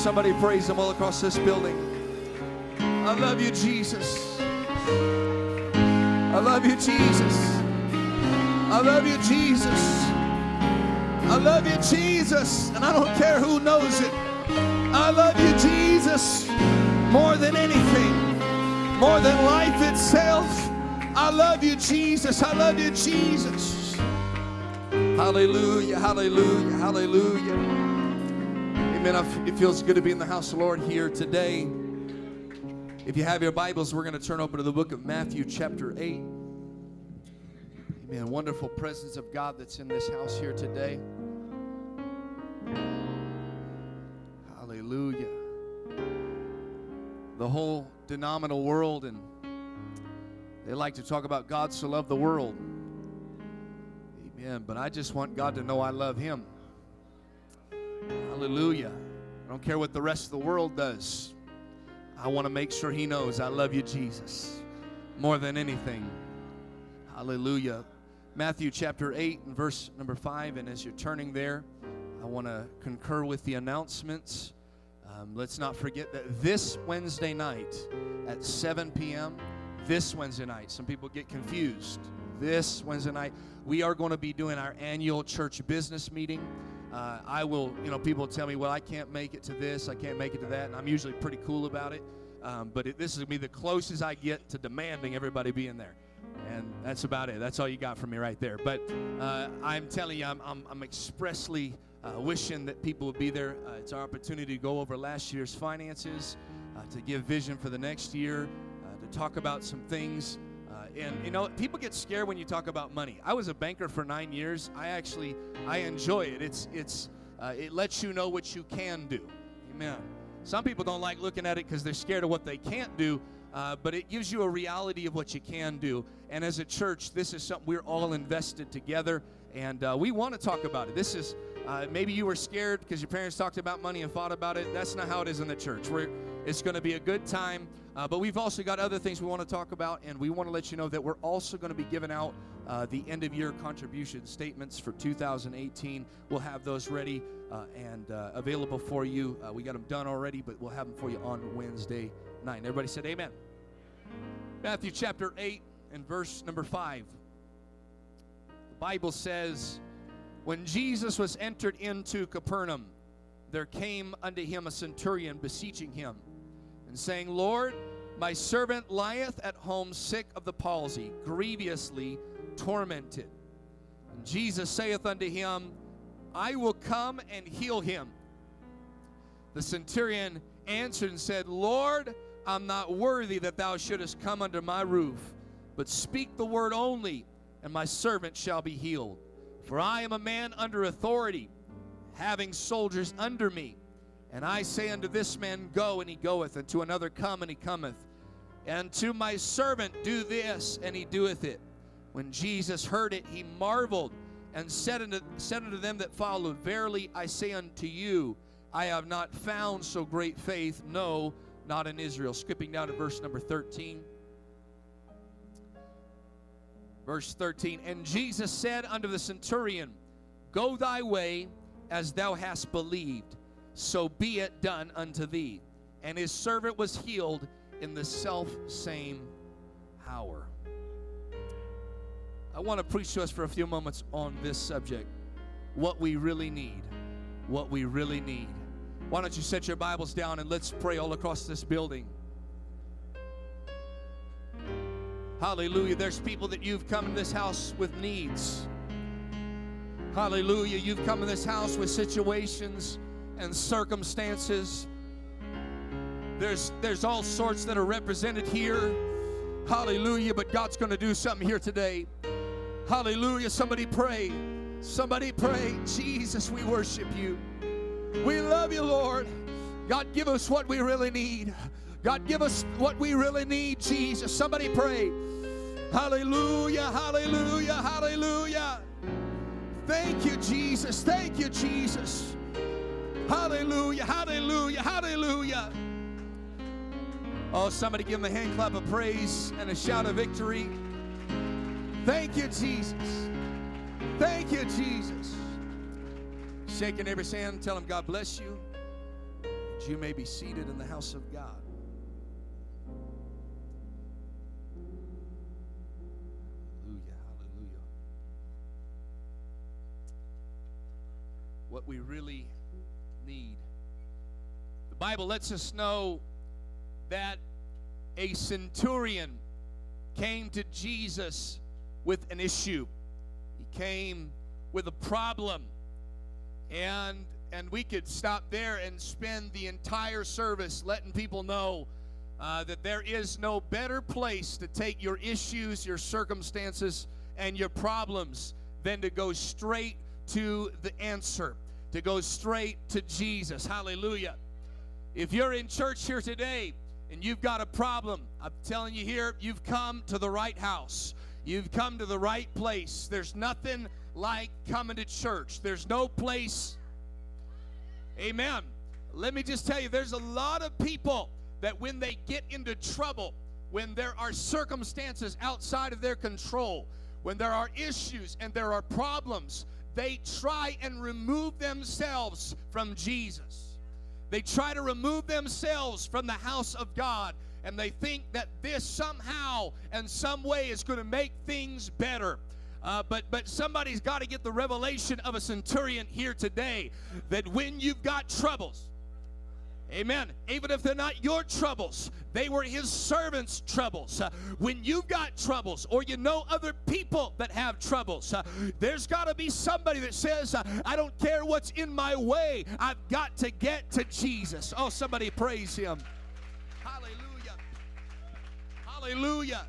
Somebody praise Him all across this building. I love you, Jesus. I love you, Jesus. I love you, Jesus. I love you, Jesus. And I don't care who knows it. I love you, Jesus, more than anything, more than life itself. I love you, Jesus. I love you, Jesus. Hallelujah, hallelujah, hallelujah. Amen. It feels good to be in the house of the Lord here today. If you have your Bibles, we're going to turn open to the book of Matthew, chapter 8. Amen. Wonderful presence of God that's in this house here today. Hallelujah. The whole denominational world, and they like to talk about God so loved the world. Amen. But I just want God to know I love Him. Hallelujah. I don't care what the rest of the world does. I want to make sure He knows I love you, Jesus, more than anything. Hallelujah. Matthew chapter 8 and verse number 5. And as you're turning there, I want to concur with the announcements. Um, let's not forget that this Wednesday night at 7 p.m., this Wednesday night, some people get confused. This Wednesday night, we are going to be doing our annual church business meeting. Uh, I will, you know, people tell me, well, I can't make it to this, I can't make it to that, and I'm usually pretty cool about it. Um, but it, this is be the closest I get to demanding everybody be in there. And that's about it. That's all you got from me right there. But uh, I'm telling you, I'm, I'm, I'm expressly uh, wishing that people would be there. Uh, it's our opportunity to go over last year's finances, uh, to give vision for the next year, uh, to talk about some things. Uh, and you know, people get scared when you talk about money. I was a banker for nine years. I actually I enjoy it. It's it's it lets you know what you can do. Amen. Some people don't like looking at it because they're scared of what they can't do. Uh, but it gives you a reality of what you can do. And as a church, this is something we're all invested together, and uh, we want to talk about it. This is uh, maybe you were scared because your parents talked about money and fought about it. That's not how it is in the church. We're, it's going to be a good time, uh, but we've also got other things we want to talk about, and we want to let you know that we're also going to be giving out uh, the end of year contribution statements for 2018. We'll have those ready uh, and available for you. we got them done already, but we'll have them for you on Wednesday 9. Everybody said amen. Matthew chapter 8 and verse number 5. The Bible says, When Jesus was entered into Capernaum, there came unto him a centurion beseeching him, and saying, Lord, my servant lieth at home sick of the palsy, grievously tormented. And Jesus saith unto him, I will come and heal him. The centurion answered and said, Lord, I'm not worthy that thou shouldest come under my roof, but speak the word only, and my servant shall be healed. For I am a man under authority, having soldiers under me. And I say unto this man, Go, and he goeth, and to another, Come, and he cometh. And to my servant, Do this, and he doeth it. When Jesus heard it, he marveled, and said unto, said unto them that followed, Verily I say unto you, I have not found so great faith, no, not in Israel. Skipping down to verse number 13. Verse 13 And Jesus said unto the centurion, Go thy way as thou hast believed, so be it done unto thee. And his servant was healed in the self same hour. I want to preach to us for a few moments on this subject what we really need. What we really need. Why don't you set your Bibles down and let's pray all across this building. Hallelujah. There's people that you've come in this house with needs. Hallelujah. You've come in this house with situations and circumstances. There's, there's all sorts that are represented here. Hallelujah. But God's going to do something here today. Hallelujah. Somebody pray. Somebody pray. Jesus, we worship you. We love you, Lord. God, give us what we really need. God, give us what we really need, Jesus. Somebody pray. Hallelujah, hallelujah, hallelujah. Thank you, Jesus. Thank you, Jesus. Hallelujah, hallelujah, hallelujah. Oh, somebody give him a hand clap of praise and a shout of victory. Thank you, Jesus. Thank you, Jesus. Shake your neighbor's hand. Tell him God bless you. And You may be seated in the house of God. Hallelujah, hallelujah. What we really need. The Bible lets us know that a centurion came to Jesus with an issue. He came with a problem. And and we could stop there and spend the entire service letting people know uh, that there is no better place to take your issues, your circumstances, and your problems than to go straight to the answer, to go straight to Jesus. Hallelujah. If you're in church here today and you've got a problem, I'm telling you here, you've come to the right house. You've come to the right place. There's nothing like coming to church. There's no place. Amen. Let me just tell you, there's a lot of people that when they get into trouble, when there are circumstances outside of their control, when there are issues and there are problems, they try and remove themselves from Jesus. They try to remove themselves from the house of God and they think that this somehow and some way is going to make things better. Uh, but but somebody's got to get the revelation of a centurion here today that when you've got troubles, Amen. Even if they're not your troubles, they were his servants' troubles. Uh, when you've got troubles or you know other people that have troubles, uh, there's got to be somebody that says, uh, I don't care what's in my way, I've got to get to Jesus. Oh, somebody praise him. Hallelujah. Hallelujah.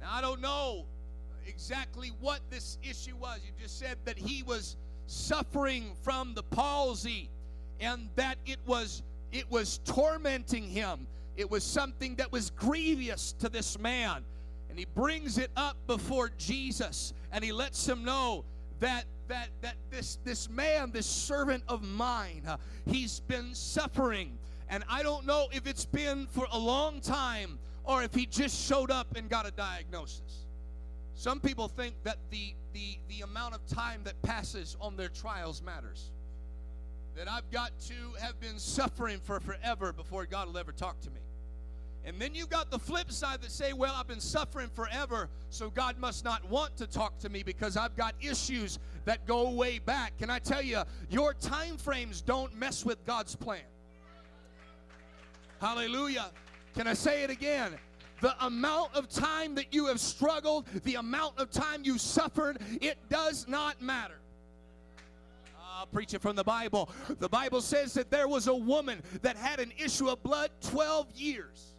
Now, I don't know exactly what this issue was. You just said that he was suffering from the palsy and that it was it was tormenting him. It was something that was grievous to this man. And he brings it up before Jesus and he lets him know that that that this this man, this servant of mine, uh, he's been suffering. And I don't know if it's been for a long time or if he just showed up and got a diagnosis. Some people think that the, the, the amount of time that passes on their trials matters. That I've got to have been suffering for forever before God will ever talk to me. And then you've got the flip side that say, well, I've been suffering forever, so God must not want to talk to me because I've got issues that go way back. Can I tell you, your time frames don't mess with God's plan. Hallelujah. Can I say it again? the amount of time that you have struggled, the amount of time you suffered, it does not matter. I'll preach it from the Bible. The Bible says that there was a woman that had an issue of blood 12 years.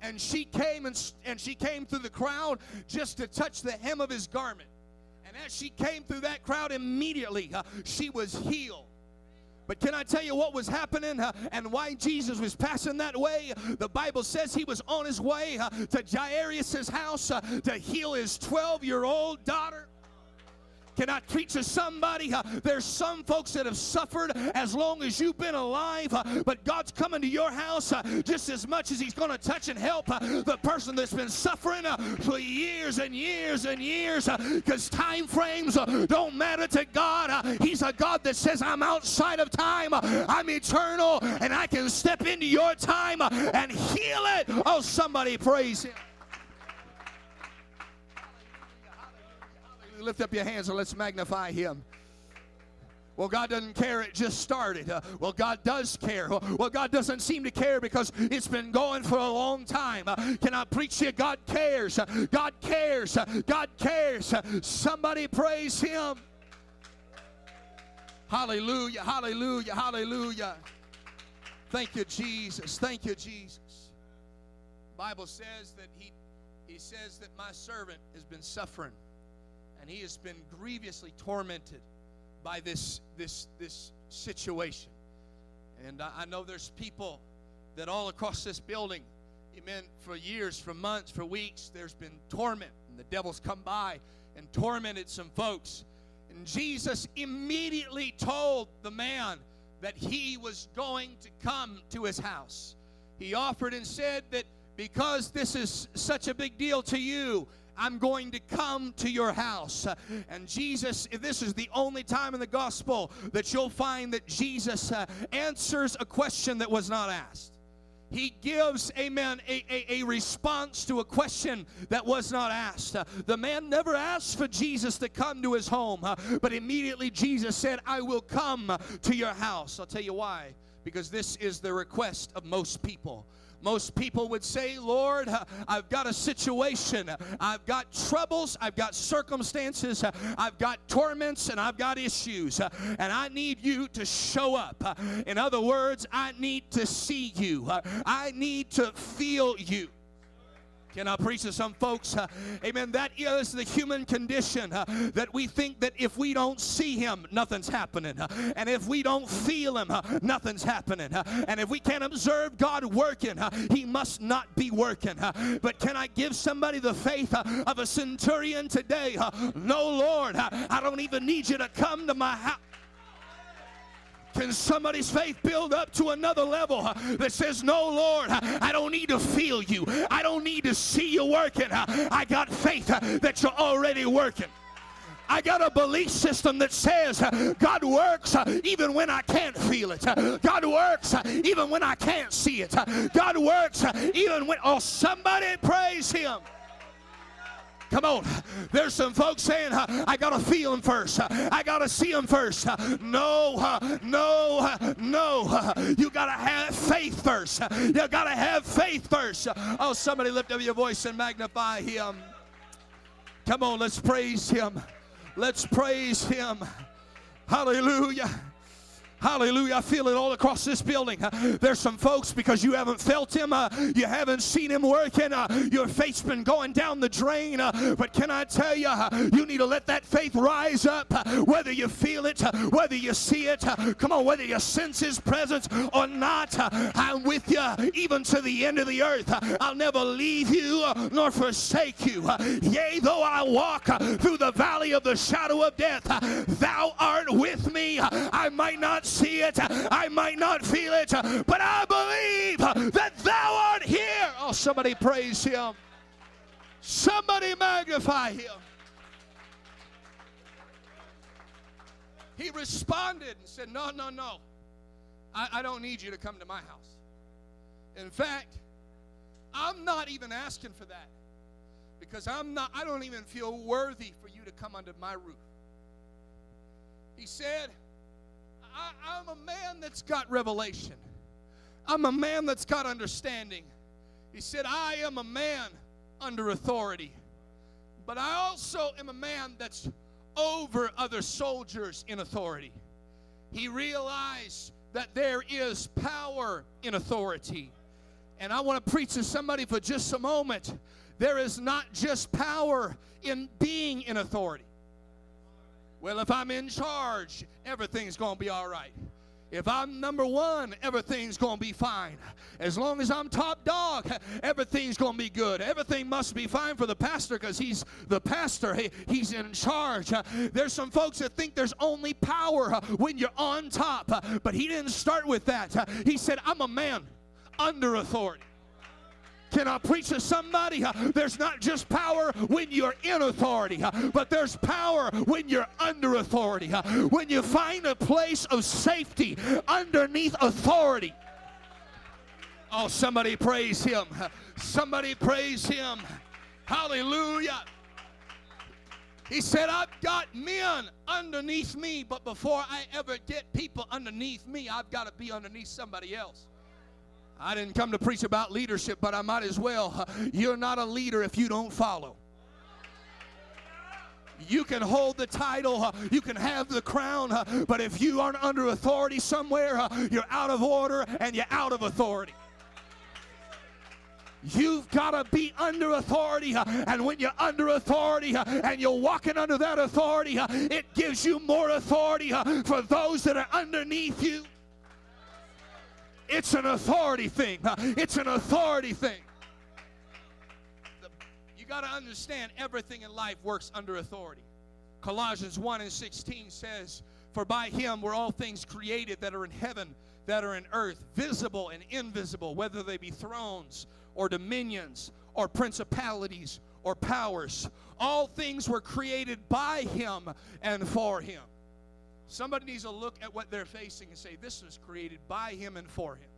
And she came and, and she came through the crowd just to touch the hem of his garment. And as she came through that crowd, immediately uh, she was healed. But can I tell you what was happening uh, and why Jesus was passing that way? The Bible says he was on his way uh, to Jairus' house uh, to heal his 12 year old daughter. Can I preach to somebody? Uh, there's some folks that have suffered as long as you've been alive, uh, but God's coming to your house uh, just as much as He's going to touch and help uh, the person that's been suffering uh, for years and years and years. Uh, because time frames don't matter to God. He's a God that says, I'm outside of time, I'm eternal, and I can step into your time and heal it. Oh, somebody praise Him. Lift up your hands and let's magnify him. Well, God doesn't care, it just started. Uh, well, God does care. Well, God doesn't seem to care because it's been going for a long time. Uh, can I preach you? God cares. Uh, God cares. Uh, God cares. Uh, somebody praise Him. Hallelujah, hallelujah, hallelujah. Thank you, Jesus. Thank you, Jesus. The Bible says that He, he says that my servant has been suffering and he has been grievously tormented by this this this situation. And I, I know there's people that all across this building, amen, for years, for months, for weeks, there's been torment, and the devil's come by and tormented some folks. And Jesus immediately told the man that he was going to come to his house. He offered and said that because this is such a big deal to you, I'm going to come to your house. And Jesus, this is the only time in the gospel that you'll find that Jesus uh, answers a question that was not asked. He gives, amen, a, a, a, response to a question that was not asked. Uh, the man never asked for Jesus to come to his home, uh, but immediately Jesus said, I will come to your house. I'll tell you why. Because this is the request of most people. Most people would say, Lord, I've got a situation. I've got troubles. I've got circumstances. I've got torments and I've got issues. And I need you to show up. In other words, I need to see you. I need to feel you. Can I preach to some folks? Uh, amen. That is the human condition uh, that we think that if we don't see Him, nothing's happening. Uh, and if we don't feel Him, uh, nothing's happening. Uh, and if we can't observe God working, uh, He must not be working. but can I give somebody the faith of a centurion today? no, Lord, I don't even need you to come to my house. Can somebody's faith build up to another level that says, No, Lord, I don't need to feel you. I don't need to see you working. I got faith that you're already working. I got a belief system that says God works even when I can't feel it. God works even when I can't see it. God works even when, oh, somebody praise Him. Come on. There's some folks saying, I got to feel him first. I got to see him first. No, no, no. You got to have faith first. You got to have faith first. Oh, somebody lift up your voice and magnify him. Come on, let's praise him. Let's praise him. Hallelujah. Hallelujah. I feel it all across this building. Uh, there's some folks because you haven't felt him, uh, you haven't seen him working, uh, your faith's been going down the drain. Uh, but can I tell you, uh, you need to let that faith rise up, uh, whether you feel it, whether you see it. Come on, whether you sense his presence or not. I'm with you even to the end of the earth. I'll never leave you nor forsake you. Yea, though I walk through the valley of the shadow of death, thou art with me. I might not see it, I might not feel it, but I believe that thou art here. Oh, somebody praise him. Somebody magnify him. He responded and said, No, no, no. I, I don't need you to come to my house. In fact, I'm not even asking for that because I'm not I don't even feel worthy for you to come under my roof. He said, I, am a man that's got revelation. I'm a man that's got understanding. He said, I am a man under authority. But I also am a man that's over other soldiers in authority. He realized that there is power in authority. And I want to preach to somebody for just a moment. There is not just power in being in authority. Well, if I'm in charge, everything's going to be all right. If I'm number one, everything's going to be fine. As long as I'm top dog, everything's going to be good. Everything must be fine for the pastor because he's the pastor. He, he's in charge. There's some folks that think there's only power when you're on top, but he didn't start with that. He said, I'm a man under authority. Can I preach to somebody? Uh, there's not just power when you're in authority, uh, but there's power when you're under authority. Uh, when you find a place of safety underneath authority. Oh, somebody praise him. Somebody praise him. Hallelujah. He said, I've got men underneath me, but before I ever get people underneath me, I've got to be underneath somebody else. I didn't come to preach about leadership, but I might as well. You're not a leader if you don't follow. You can hold the title, you can have the crown, but if you aren't under authority somewhere, you're out of order and you're out of authority. You've got to be under authority. And when you're under authority and you're walking under that authority, it gives you more authority for those that are underneath you. It's an authority thing. It's an authority thing. You got to understand everything in life works under authority. Colossians 1 and 16 says, For by him were all things created that are in heaven, that are in earth, visible and invisible, whether they be thrones or dominions or principalities or powers. All things were created by him and for him. Somebody needs to look at what they're facing and say, This was created by him and for him.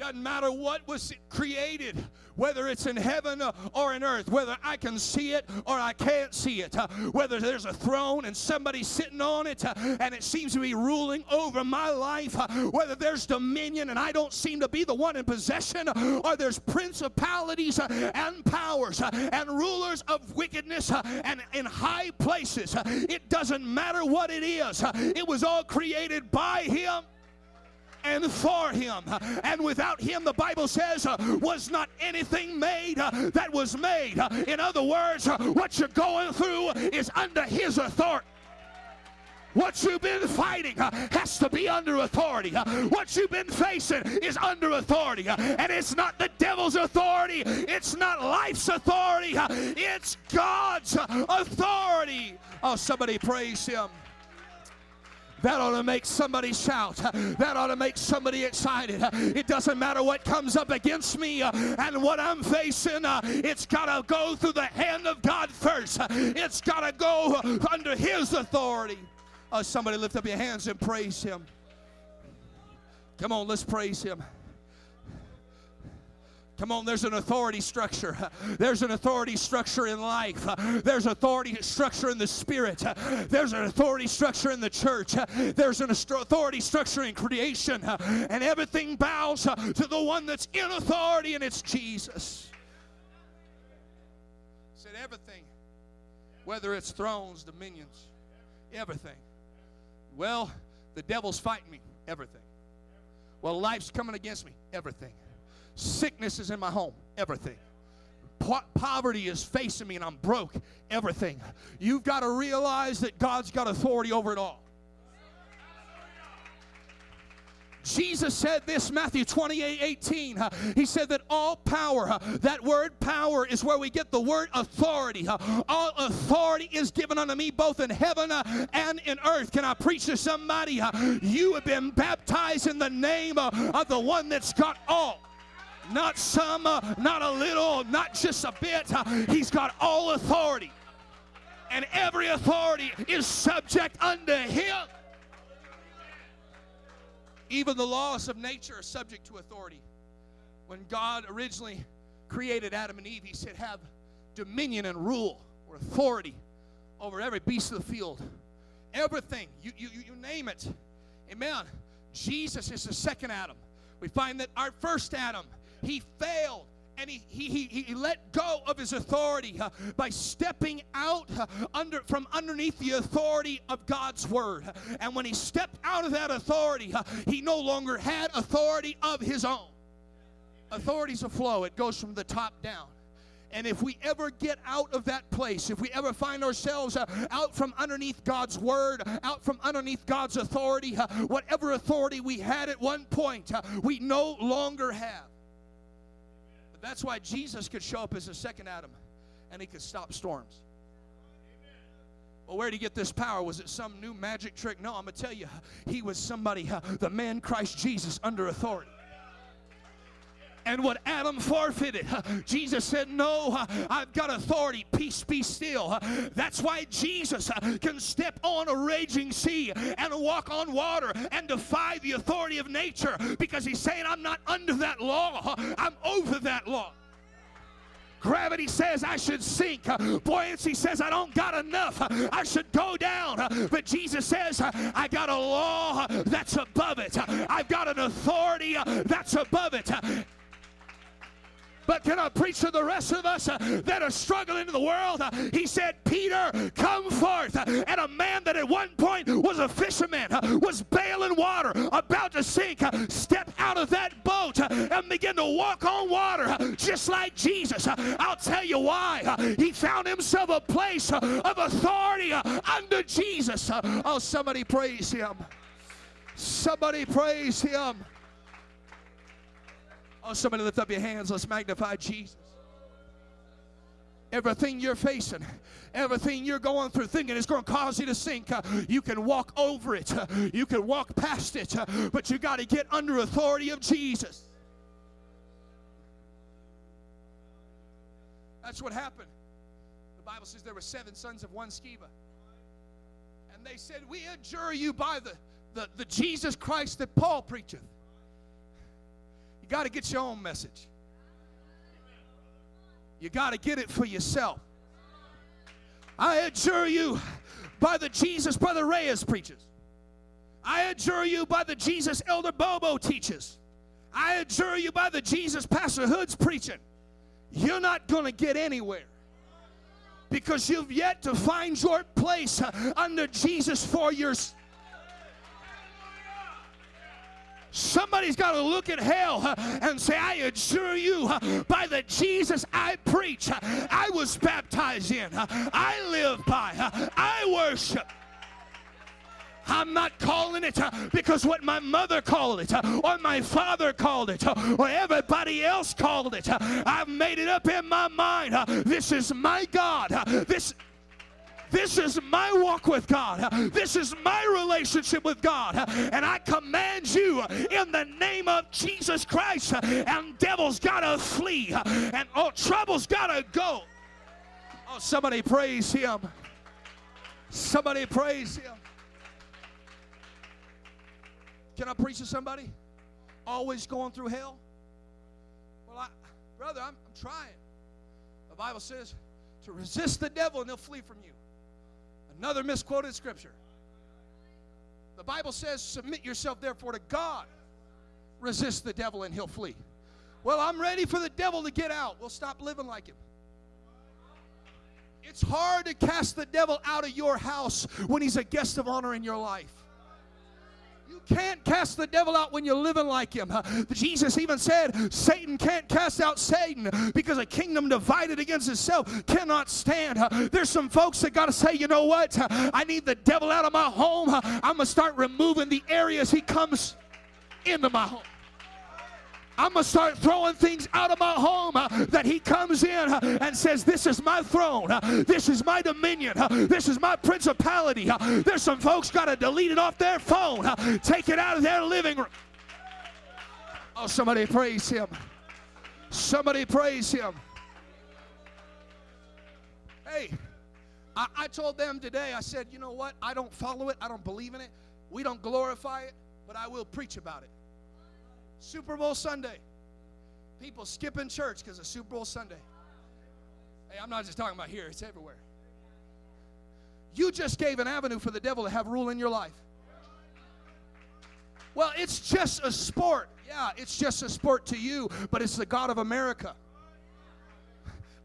Doesn't matter what was created, whether it's in heaven or in earth, whether I can see it or I can't see it, uh, whether there's a throne and somebody sitting on it uh, and it seems to be ruling over my life, uh, whether there's dominion and I don't seem to be the one in possession, or there's principalities and powers and rulers of wickedness and in high places. It doesn't matter what it is, it was all created by Him and for him. And without him, the Bible says, uh, was not anything made uh, that was made. In other words, uh, what you're going through is under his authority. What you've been fighting has to be under authority. What you've been facing is under authority. And it's not the devil's authority, it's not life's authority, it's God's authority. Oh, somebody praise him. That ought to make somebody shout. That ought to make somebody excited. It doesn't matter what comes up against me and what I'm facing. It's got to go through the hand of God first. It's got to go under His authority. Oh, somebody lift up your hands and praise Him. Come on, let's praise Him. Come on, there's an authority structure. There's an authority structure in life. There's authority structure in the spirit. There's an authority structure in the church. There's an authority structure in creation. And everything bows uh, to the one that's in authority, and it's Jesus. Said everything, whether it's thrones, dominions, everything. Well, the devil's fighting me, everything. Well, life's coming against me, everything. Sickness is in my home, everything. Po- poverty is facing me and I'm broke, everything. You've got to realize that God's got authority over it all. Jesus said this, Matthew 28 18. Uh, he said that all power, uh, that word power is where we get the word authority. All authority is given unto me both in heaven and in earth. Can I preach to somebody? You have been baptized in the name of the one that's got all not some, uh, not a little, not just a bit. Uh, he's got all authority. And every authority is subject unto him. Even the laws of nature are subject to authority. When God originally created Adam and Eve, he said, Have dominion and rule or authority over every beast of the field. Everything, you, you, you name it. Amen. Jesus is the second Adam. We find that our first Adam he failed and he, he, he, he let go of his authority uh, by stepping out uh, under from underneath the authority of God's word. And when he stepped out of that authority, uh, he no longer had authority of his own. Authority's a flow, it goes from the top down. And if we ever get out of that place, if we ever find ourselves uh, out from underneath God's word, out from underneath God's authority, whatever authority we had at one point, we no longer have. That's why Jesus could show up as a second Adam and he could stop storms. Well, where did he get this power? Was it some new magic trick? No, I'm going to tell you, he was somebody, the man Christ Jesus under authority and what Adam forfeited. Jesus said, No, uh, I've got authority. Peace be still. Uh, that's why Jesus uh, can step on a raging sea and walk on water and defy the authority of nature because he's saying, I'm not under that law, I'm over that law. Gravity says I should sink. Buoyancy says I don't got enough. I should go down. But Jesus says I got a law that's above it. I've got an authority that's above it. But can I preach to the rest of us uh, that are struggling in the world? Uh, he said, Peter, come forth. And a man that at one point was a fisherman, uh, was bailing water, about to sink, uh, stepped out of that boat uh, and begin to walk on water, uh, just like Jesus. I'll tell you why. He found himself a place of authority under Jesus. Oh, somebody praise him. Somebody praise him. Oh, somebody lift up your hands. Let's magnify Jesus. Everything you're facing, everything you're going through, thinking it's going to cause you to sink, uh, you can walk over it. Uh, you can walk past it. Uh, but you got to get under authority of Jesus. That's what happened. The Bible says there were seven sons of one Sceva. And they said, We adjure you by the, the, the Jesus Christ that Paul preacheth. Got to get your own message. You got to get it for yourself. I adjure you by the Jesus Brother Reyes preaches. I adjure you by the Jesus Elder Bobo teaches. I adjure you by the Jesus Pastor Hood's preaching. You're not going to get anywhere because you've yet to find your place under Jesus for yourself. Somebody's got to look at hell and say, I assure you, by the Jesus I preach, I was baptized in, I live by, I worship. I'm not calling it because what my mother called it, or my father called it, or everybody else called it. I've made it up in my mind. This is my God. This. This is my walk with God. This is my relationship with God. And I command you in the name of Jesus Christ. And devils gotta flee. And all troubles gotta go. Oh, somebody praise him. Somebody praise him. Can I preach to somebody? Always going through hell? Well, I, brother, I'm, I'm trying. The Bible says to resist the devil and he'll flee from you. Another misquoted scripture. The Bible says, submit yourself therefore to God. Resist the devil and he'll flee. Well, I'm ready for the devil to get out. Well, stop living like him. It's hard to cast the devil out of your house when he's a guest of honor in your life can't cast the devil out when you're living like him. Jesus even said Satan can't cast out Satan because a kingdom divided against itself cannot stand. There's some folks that got to say, you know what? I need the devil out of my home. I'm going to start removing the areas he comes into my home. I'm going to start throwing things out of my home uh, that he comes in uh, and says, This is my throne. Uh, this is my dominion. This is my principality. There's some folks got to delete it off their phone, take it out of their living room. Oh, somebody praise him. Somebody praise him. Hey, I, I told them today, I said, You know what? I don't follow it, I don't believe in it, we don't glorify it, but I will preach about it. Super Bowl Sunday. People skipping church because of Super Bowl Sunday. Hey, I'm not just talking about here, it's everywhere. You just gave an avenue for the devil to have rule in your life. Well, it's just a sport. Yeah, it's just a sport to you, but it's the God of America.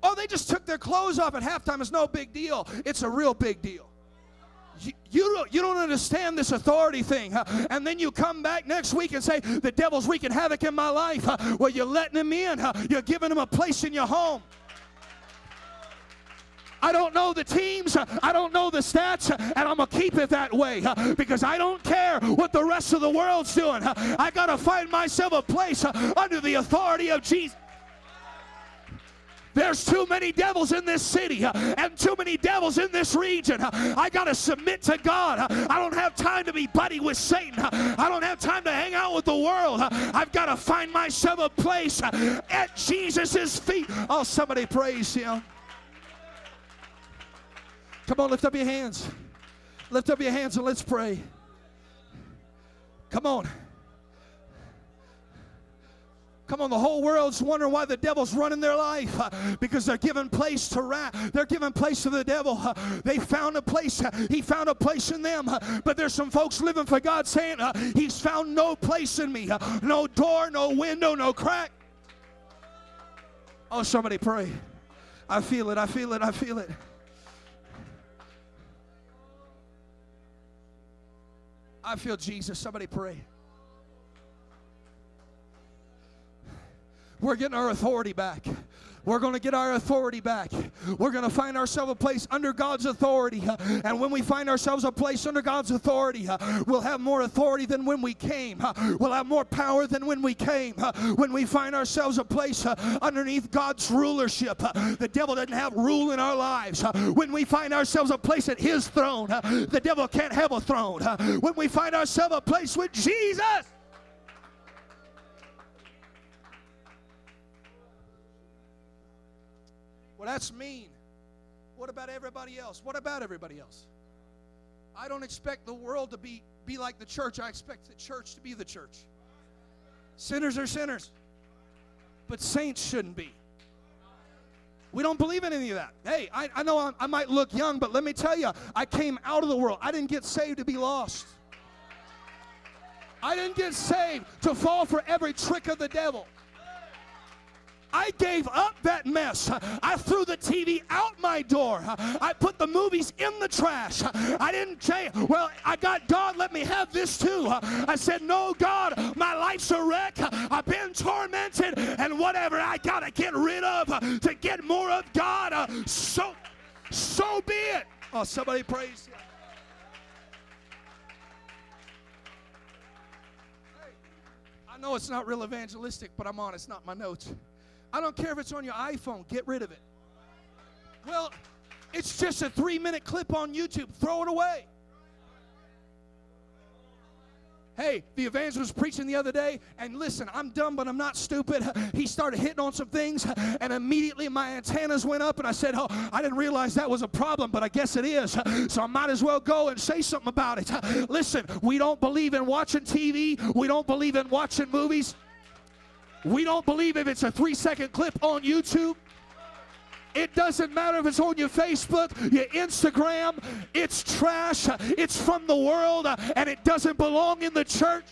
Oh, they just took their clothes off at halftime. It's no big deal. It's a real big deal. You, you, don't, you don't understand this authority thing. And then you come back next week and say, The devil's wreaking havoc in my life. Well, you're letting him in, you're giving him a place in your home. I don't know the teams, I don't know the stats, and I'm going to keep it that way because I don't care what the rest of the world's doing. I got to find myself a place under the authority of Jesus. There's too many devils in this city uh, and too many devils in this region. Uh, I got to submit to God. Uh, I don't have time to be buddy with Satan. I don't have time to hang out with the world. I've got to find myself a place at Jesus' feet. Oh, somebody praise him. Come on, lift up your hands. Lift up your hands and let's pray. Come on. Come on, the whole world's wondering why the devil's running their life uh, because they're giving place to wrath. They're giving place to the devil. Uh, they found a place. Uh, he found a place in them. Uh, but there's some folks living for God saying, uh, He's found no place in me. Uh, no door, no window, no crack. Oh, somebody pray. I feel it. I feel it. I feel it. I feel Jesus. Somebody pray. We're getting our authority back. We're going to get our authority back. We're going to find ourselves a place under God's authority. And when we find ourselves a place under God's authority, we'll have more authority than when we came. We'll have more power than when we came. When we find ourselves a place underneath God's rulership, the devil doesn't have rule in our lives. When we find ourselves a place at His throne, the devil can't have a throne. When we find ourselves a place with Jesus, Well, that's mean. What about everybody else? What about everybody else? I don't expect the world to be, be like the church. I expect the church to be the church. Sinners are sinners, but saints shouldn't be. We don't believe in any of that. Hey, I, I know I, I might look young, but let me tell you, I came out of the world. I didn't get saved to be lost. I didn't get saved to fall for every trick of the devil. I gave up that mess. I threw the TV out my door. I put the movies in the trash. I didn't say, well, I got God, let me have this too. I said, no, God, my life's a wreck. I've been tormented and whatever I got to get rid of to get more of God. Uh, so, so be it. Oh, somebody praise. I know it's not real evangelistic, but I'm honest, not my notes. I don't care if it's on your iPhone, get rid of it. Well, it's just a three minute clip on YouTube, throw it away. Hey, the evangelist was preaching the other day, and listen, I'm dumb, but I'm not stupid. He started hitting on some things, and immediately my antennas went up, and I said, Oh, I didn't realize that was a problem, but I guess it is. So I might as well go and say something about it. Listen, we don't believe in watching TV, we don't believe in watching movies. We don't believe if it's a three second clip on YouTube. It doesn't matter if it's on your Facebook, your Instagram, it's trash, it's from the world, and it doesn't belong in the church.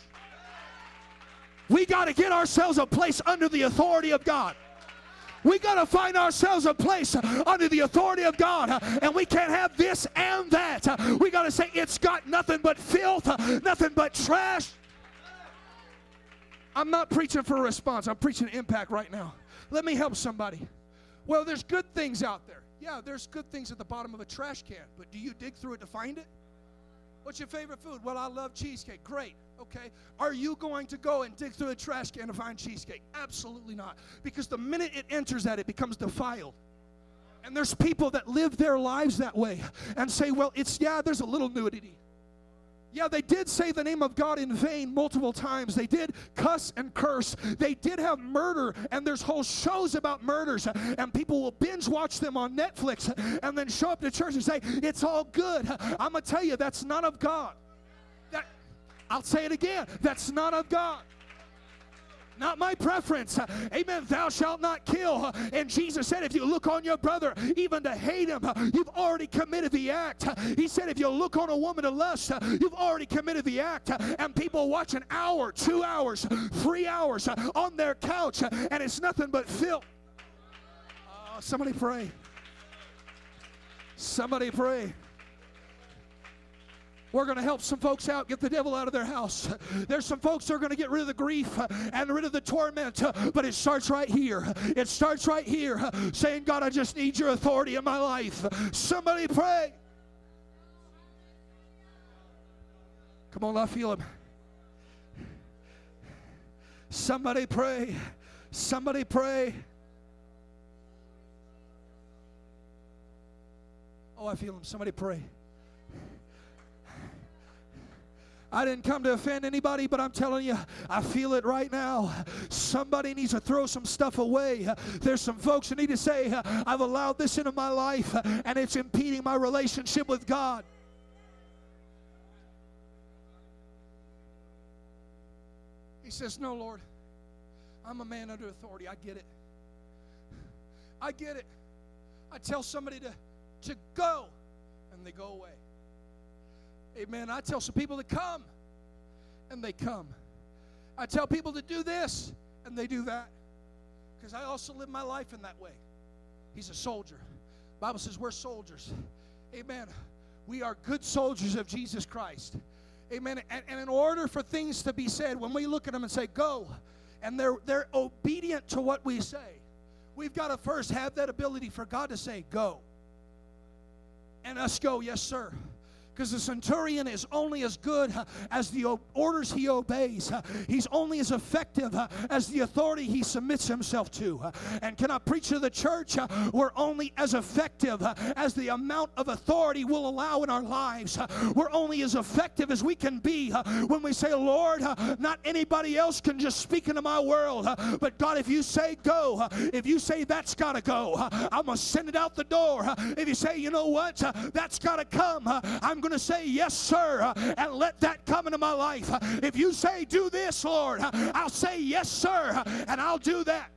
We got to get ourselves a place under the authority of God. We got to find ourselves a place under the authority of God, and we can't have this and that. We got to say it's got nothing but filth, nothing but trash. I'm not preaching for a response, I'm preaching impact right now. Let me help somebody. Well, there's good things out there. Yeah, there's good things at the bottom of a trash can, but do you dig through it to find it? What's your favorite food? Well, I love cheesecake. Great. Okay. Are you going to go and dig through a trash can to find cheesecake? Absolutely not. Because the minute it enters that, it becomes defiled. And there's people that live their lives that way and say, well, it's, yeah, there's a little nudity. Yeah, they did say the name of God in vain multiple times. They did cuss and curse. They did have murder, and there's whole shows about murders, and people will binge watch them on Netflix and then show up to church and say, It's all good. I'm going to tell you, that's not of God. That, I'll say it again that's not of God not my preference. Amen. Thou shalt not kill. And Jesus said, if you look on your brother, even to hate him, you've already committed the act. He said, if you look on a woman to lust, you've already committed the act. And people watch an hour, two hours, three hours on their couch, and it's nothing but filth. Oh, somebody pray. Somebody pray. We're going to help some folks out, get the devil out of their house. There's some folks that are going to get rid of the grief and rid of the torment, but it starts right here. It starts right here, saying, God, I just need your authority in my life. Somebody pray. Come on, I feel him. Somebody pray. Somebody pray. Oh, I feel him. Somebody pray. I didn't come to offend anybody, but I'm telling you, I feel it right now. Somebody needs to throw some stuff away. There's some folks who need to say, I've allowed this into my life and it's impeding my relationship with God. He says, No, Lord, I'm a man under authority. I get it. I get it. I tell somebody to, to go, and they go away. Amen. I tell some people to come, and they come. I tell people to do this, and they do that. Because I also live my life in that way. He's a soldier. Bible says we're soldiers. Amen. We are good soldiers of Jesus Christ. Amen. And, and in order for things to be said, when we look at them and say, go, and they're they're obedient to what we say, we've got to first have that ability for God to say, go. And us go, yes, sir. Because the centurion is only as good as the orders he obeys. He's only as effective as the authority he submits himself to. And can I preach to the church? We're only as effective as the amount of authority we'll allow in our lives. We're only as effective as we can be when we say, Lord, not anybody else can just speak into my world. But God, if you say go, if you say that's got to go, I'm going to send it out the door. If you say, you know what, that's got to come, I'm going to say, Yes, sir, uh, and let that come into my life. If you say, Do this, Lord, uh, I'll say, Yes, sir, uh, and I'll do that.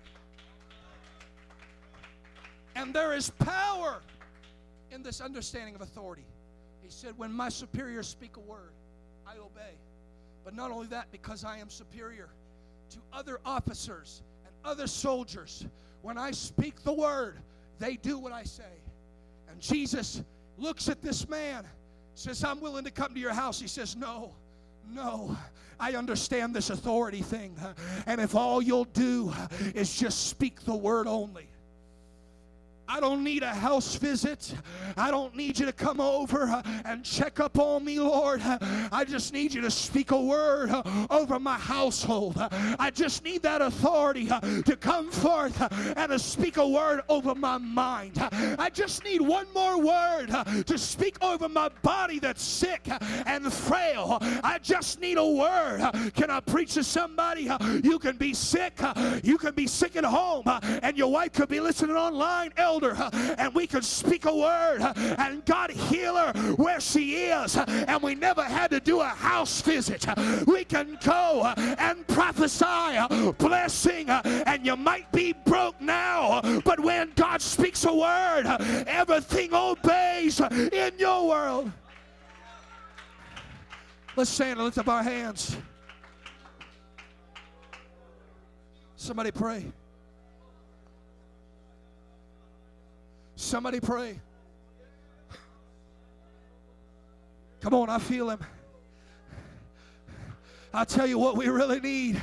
And there is power in this understanding of authority. He said, When my superiors speak a word, I obey. But not only that, because I am superior to other officers and other soldiers, when I speak the word, they do what I say. And Jesus looks at this man says, I'm willing to come to your house. He says, No, no. I understand this authority thing. And if all you'll do is just speak the word only, I don't need a house visit. I don't need you to come over and check up on me, Lord. I just need you to speak a word over my household. I just need that authority to come forth and to speak a word over my mind. I just need one more word to speak over my body that's sick and frail. I just need a word. Can I preach to somebody? You can be sick. You can be sick at home, and your wife could be listening online elder and we could speak a word and God heal her where she is and we never had to do a house visit. We can go and prophesy blessing and you might be broke now, but when God speaks a word, everything obeys in your world. Let's stand and lift up our hands. Somebody pray. Somebody pray. Come on, I feel him. I tell you what, we really need.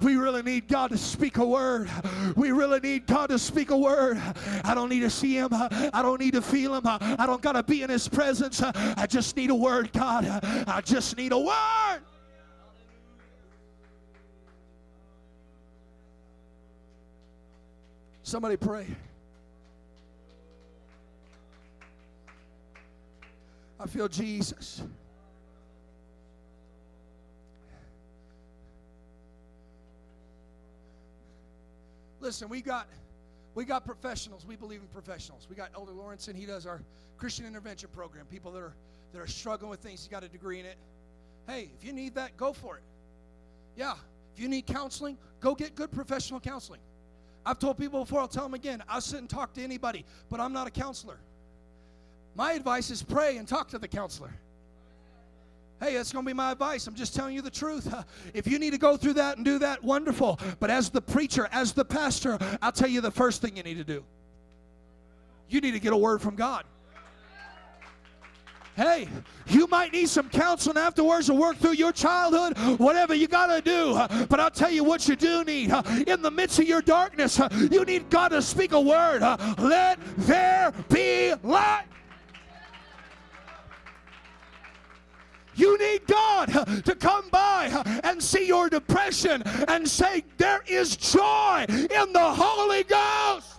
We really need God to speak a word. We really need God to speak a word. I don't need to see Him. I don't need to feel Him. I don't got to be in His presence. I just need a word, God. I just need a word. Somebody pray. I feel Jesus. Listen, we got we got professionals. We believe in professionals. We got Elder Lawrence, and he does our Christian intervention program. People that are that are struggling with things. He's got a degree in it. Hey, if you need that, go for it. Yeah. If you need counseling, go get good professional counseling. I've told people before, I'll tell them again. I'll sit and talk to anybody, but I'm not a counselor. My advice is pray and talk to the counselor. Hey, that's going to be my advice. I'm just telling you the truth. If you need to go through that and do that, wonderful. But as the preacher, as the pastor, I'll tell you the first thing you need to do. You need to get a word from God. Hey, you might need some counseling afterwards to work through your childhood, whatever you got to do. But I'll tell you what you do need. In the midst of your darkness, you need God to speak a word. Let there be light. You need God to come by and see your depression and say, There is joy in the Holy Ghost.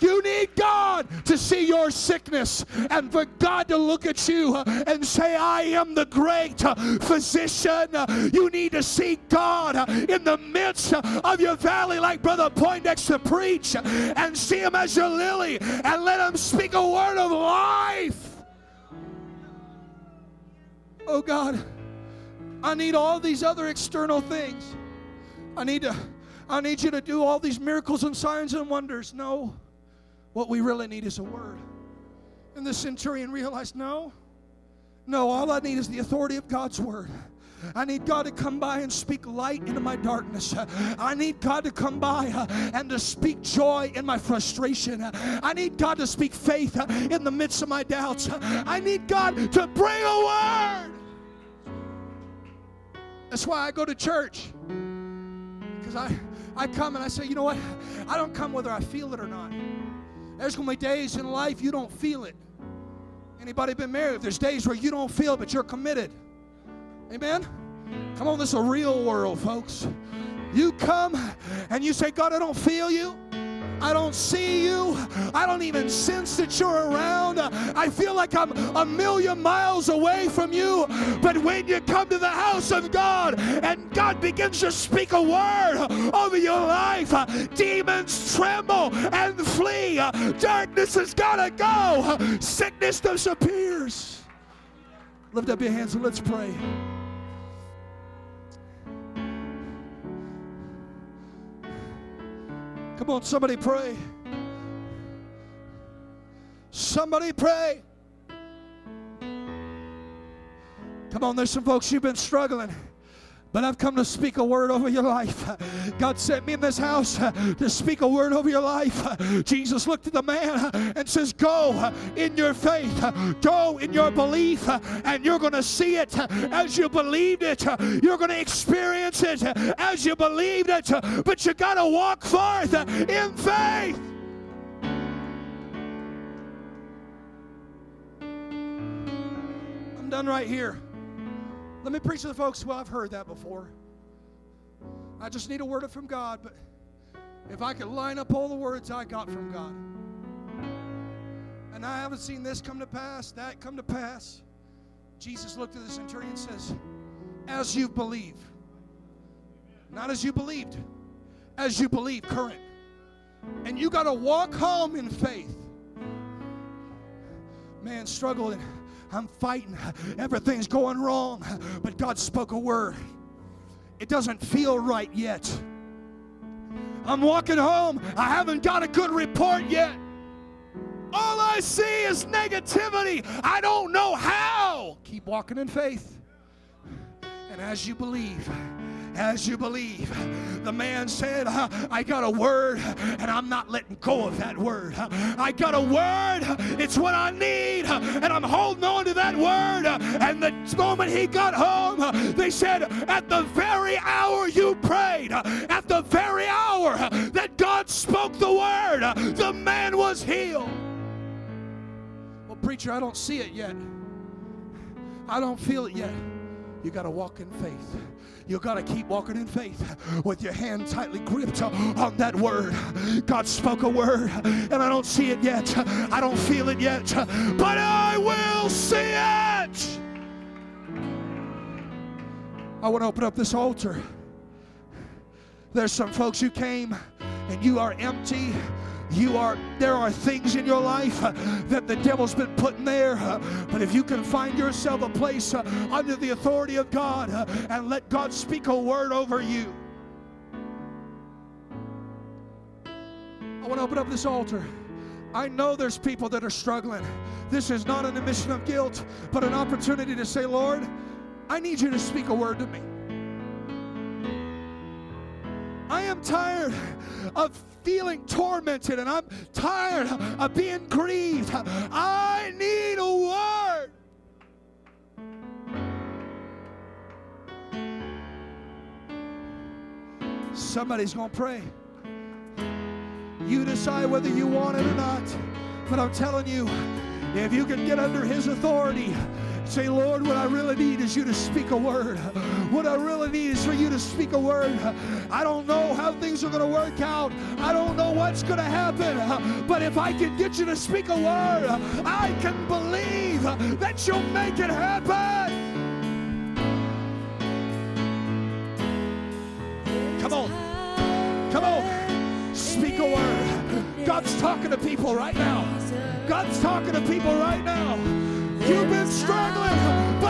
You need God to see your sickness and for God to look at you and say, I am the great physician. You need to see God in the midst of your valley, like Brother Poindexter preach, and see Him as your lily and let Him speak a word of life. Oh God, I need all these other external things. I need to I need you to do all these miracles and signs and wonders. No. What we really need is a word. And the centurion realized, no. No, all I need is the authority of God's word. I need God to come by and speak light into my darkness. I need God to come by and to speak joy in my frustration. I need God to speak faith in the midst of my doubts. I need God to bring a word. That's why I go to church. Because I, I come and I say, you know what? I don't come whether I feel it or not. There's going to be days in life you don't feel it. Anybody been married? There's days where you don't feel, but you're committed. Amen? Come on, this is a real world, folks. You come and you say, God, I don't feel you. I don't see you. I don't even sense that you're around. I feel like I'm a million miles away from you. But when you come to the house of God and God begins to speak a word over your life, demons tremble and flee. Darkness has got to go. Sickness disappears. Lift up your hands and let's pray. Come on, somebody pray. Somebody pray. Come on, there's some folks you've been struggling. But I've come to speak a word over your life. God sent me in this house to speak a word over your life. Jesus looked at the man and says, Go in your faith, go in your belief, and you're going to see it as you believed it. You're going to experience it as you believed it. But you got to walk forth in faith. I'm done right here. Let me preach to the folks. Well, I've heard that before. I just need a word from God, but if I could line up all the words I got from God, and I haven't seen this come to pass, that come to pass, Jesus looked at the centurion and says, As you believe, not as you believed, as you believe, current. And you got to walk home in faith. Man, struggling I'm fighting. Everything's going wrong. But God spoke a word. It doesn't feel right yet. I'm walking home. I haven't got a good report yet. All I see is negativity. I don't know how. Keep walking in faith. And as you believe, as you believe. The man said, I got a word, and I'm not letting go of that word. I got a word, it's what I need, and I'm holding on to that word. And the moment he got home, they said, At the very hour you prayed, at the very hour that God spoke the word, the man was healed. Well, preacher, I don't see it yet. I don't feel it yet. You got to walk in faith. You got to keep walking in faith with your hand tightly gripped on that word. God spoke a word, and I don't see it yet. I don't feel it yet, but I will see it. I want to open up this altar. There's some folks who came and you are empty you are there are things in your life uh, that the devil's been putting there uh, but if you can find yourself a place uh, under the authority of god and let god speak a word over you i want to open up this altar I know there's people that are struggling. This is not an admission of guilt, but an opportunity to say, Lord, I need you to speak a word to me. I am tired of feeling tormented and I'm tired of being grieved. I need a word. Somebody's going to pray. You decide whether you want it or not. But I'm telling you, if you can get under his authority, Say, Lord, what I really need is you to speak a word. What I really need is for you to speak a word. I don't know how things are going to work out. I don't know what's going to happen. But if I can get you to speak a word, I can believe that you'll make it happen. Come on. Come on. Speak a word. God's talking to people right now. God's talking to people right now. You've been struggling,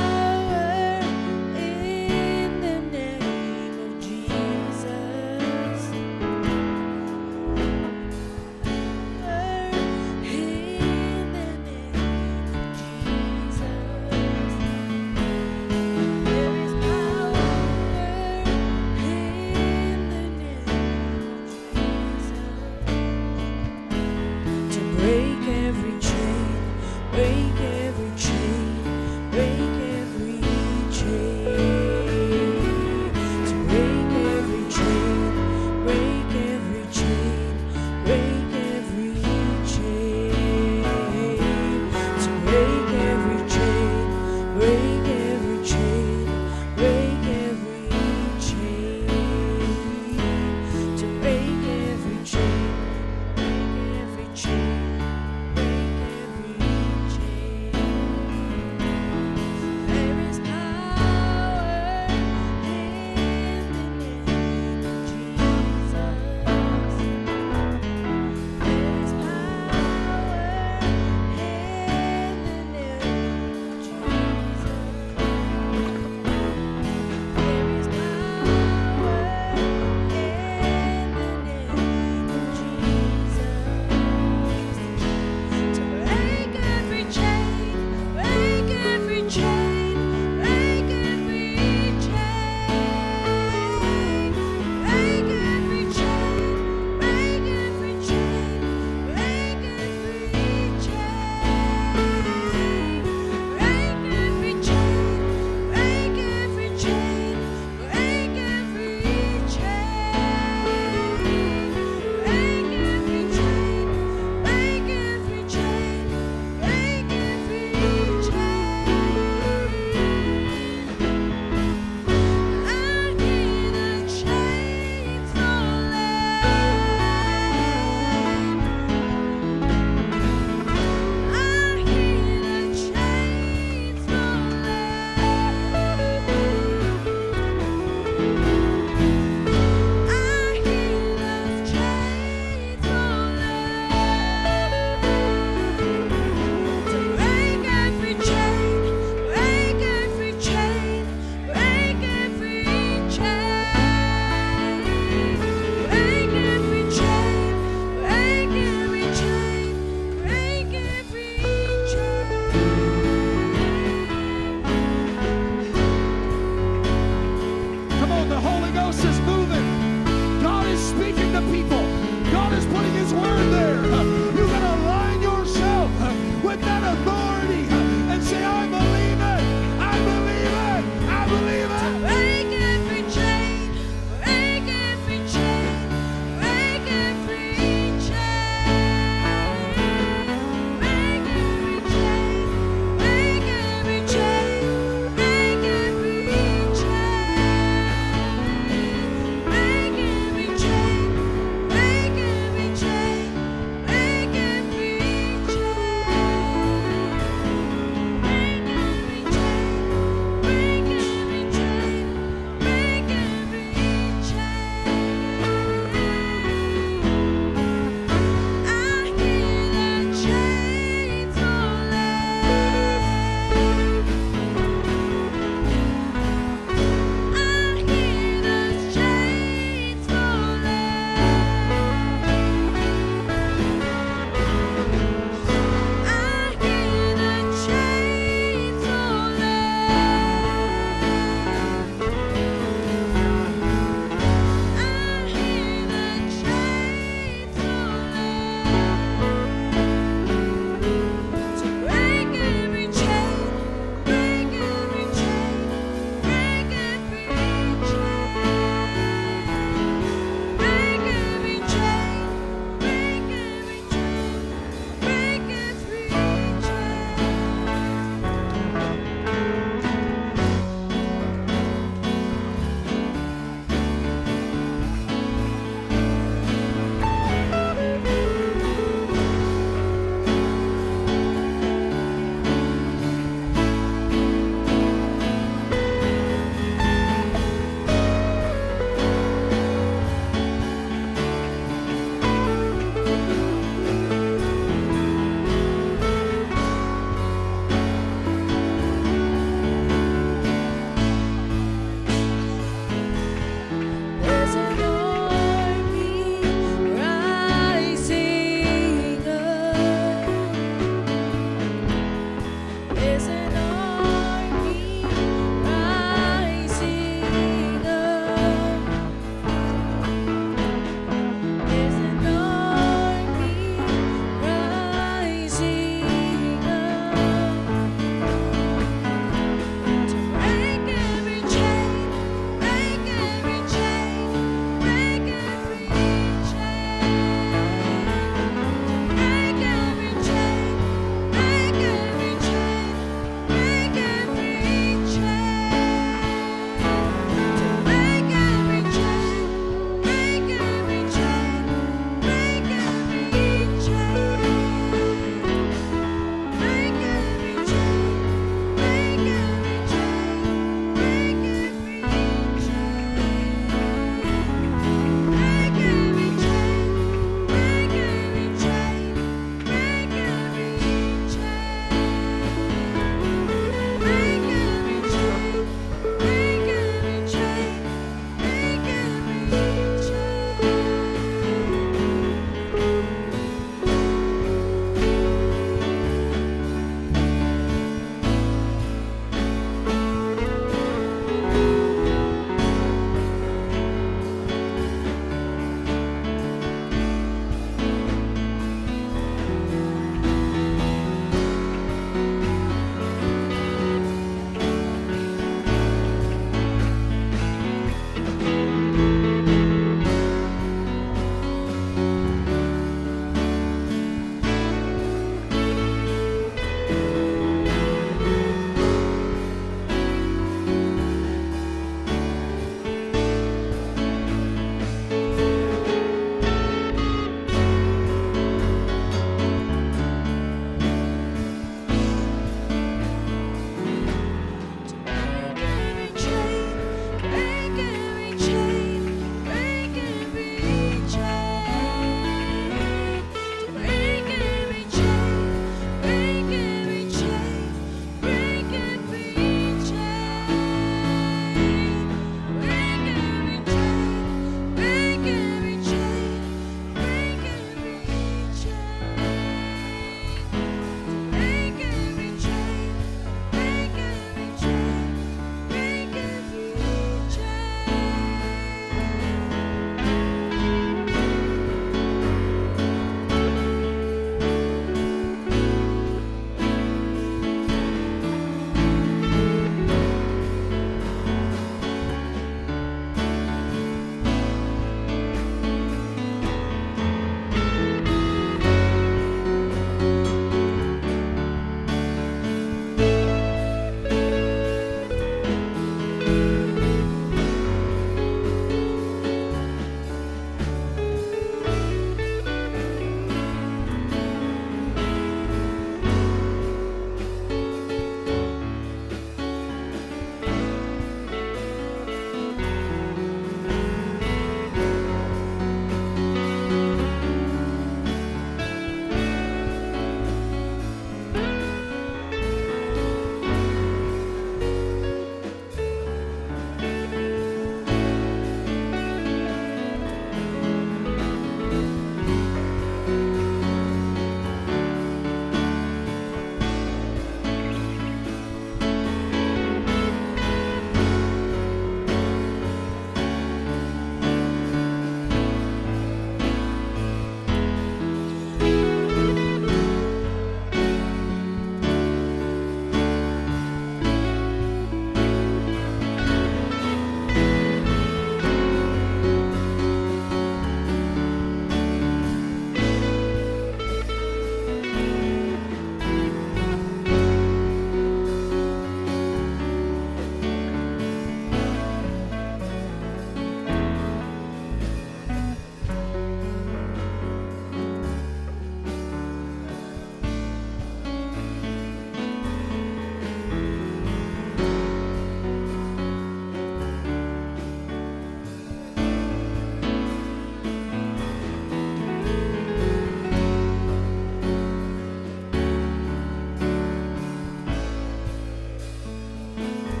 on,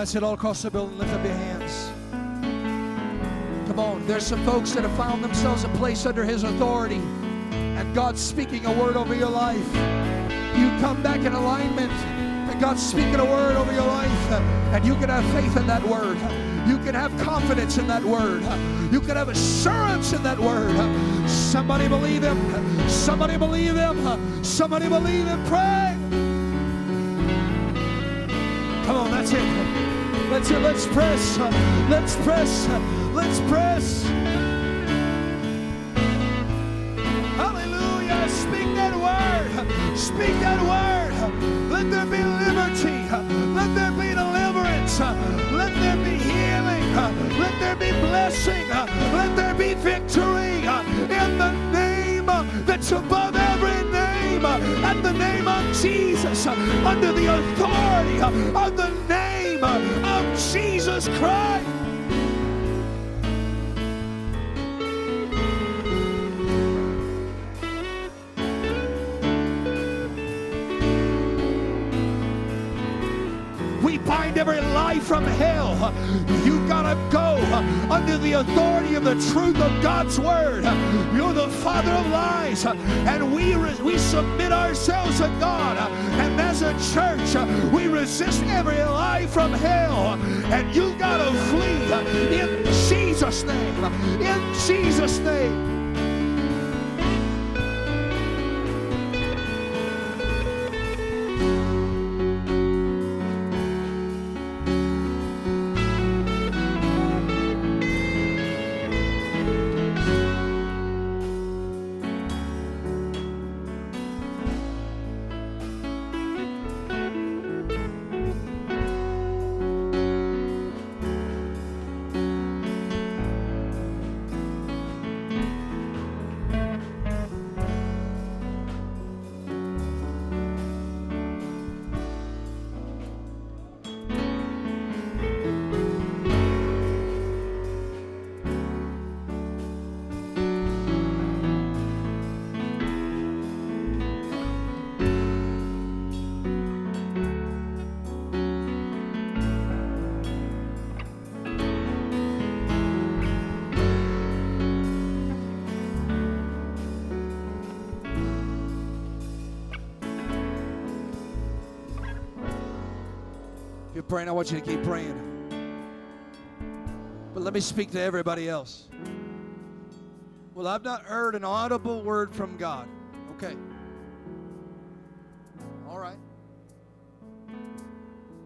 that's it all across the building. Lift up your hands. Come on, there's some folks that have found themselves a place under His authority, and God's speaking a word over your life. You come back in alignment, and God's speaking a word over your life, and you can have faith in that word. You can have confidence in that word. You can have assurance in that word. Somebody believe Him. Somebody believe Him. Somebody believe Him. Pray. Come on, that's it. That's it. Let's press. Let's press. Let's press. Hallelujah. Speak that word. Speak that word. Let there be liberty. Let there be deliverance. Let there be healing. Let there be blessing. Let there be victory in the name that's above. At the name of Jesus. Under the authority uh, of the name uh, of Jesus Christ. Bind every lie from hell. You gotta go under the authority of the truth of God's word. You're the father of lies, and we re- we submit ourselves to God. And as a church, we resist every lie from hell. And you gotta flee in Jesus' name. In Jesus' name. Praying, I want you to keep praying. But let me speak to everybody else. Well, I've not heard an audible word from God. Okay. All right.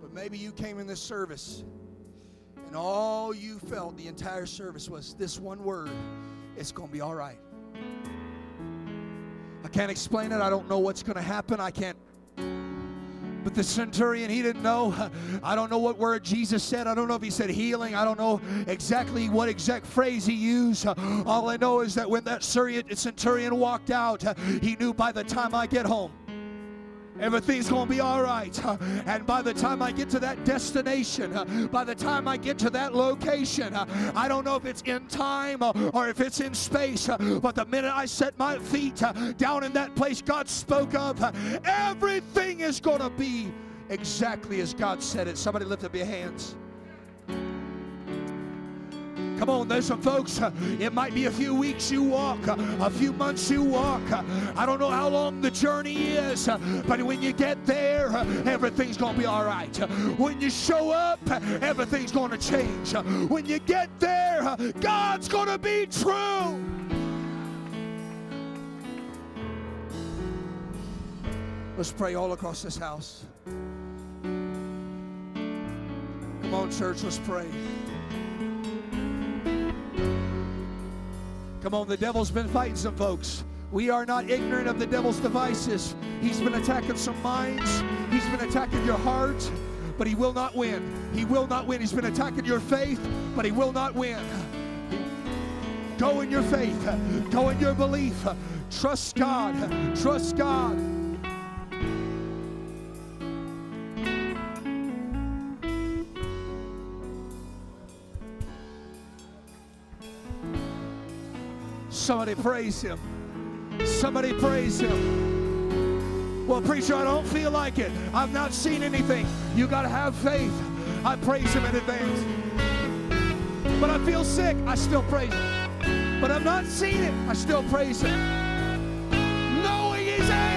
But maybe you came in this service and all you felt the entire service was this one word it's going to be all right. I can't explain it. I don't know what's going to happen. I can't but the centurion, he didn't know. I don't know what word Jesus said. I don't know if he said healing. I don't know exactly what exact phrase he used. All I know is that when that centurion walked out, he knew by the time I get home, Everything's going to be all right. And by the time I get to that destination, by the time I get to that location, I don't know if it's in time uh, or if it's in space, uh, but the minute I set my feet uh, down in that place God spoke of, everything is going to be exactly as God said it. Somebody lift up your hands. Come on, there's some folks, uh, it might be a few weeks you walk, uh, a few months you walk. uh, I don't know how long the journey is, but when you get there, everything's going to be all right. When you show up, everything's going to change. When you get there, God's going to be true. Let's pray all across this house. Come on, church, let's pray. Come on, the devil's been fighting some folks. We are not ignorant of the devil's devices. He's been attacking some minds, he's been attacking your heart, but he will not win. He will not win. He's been attacking your faith, but he will not win. Go in your faith, go in your belief. Trust God, trust God. Somebody praise him. Somebody praise him. Well, preacher, I don't feel like it. I've not seen anything. You got to have faith. I praise him in advance. But I feel sick. I still praise him. But I've not seen it. I still praise him. Knowing he's able.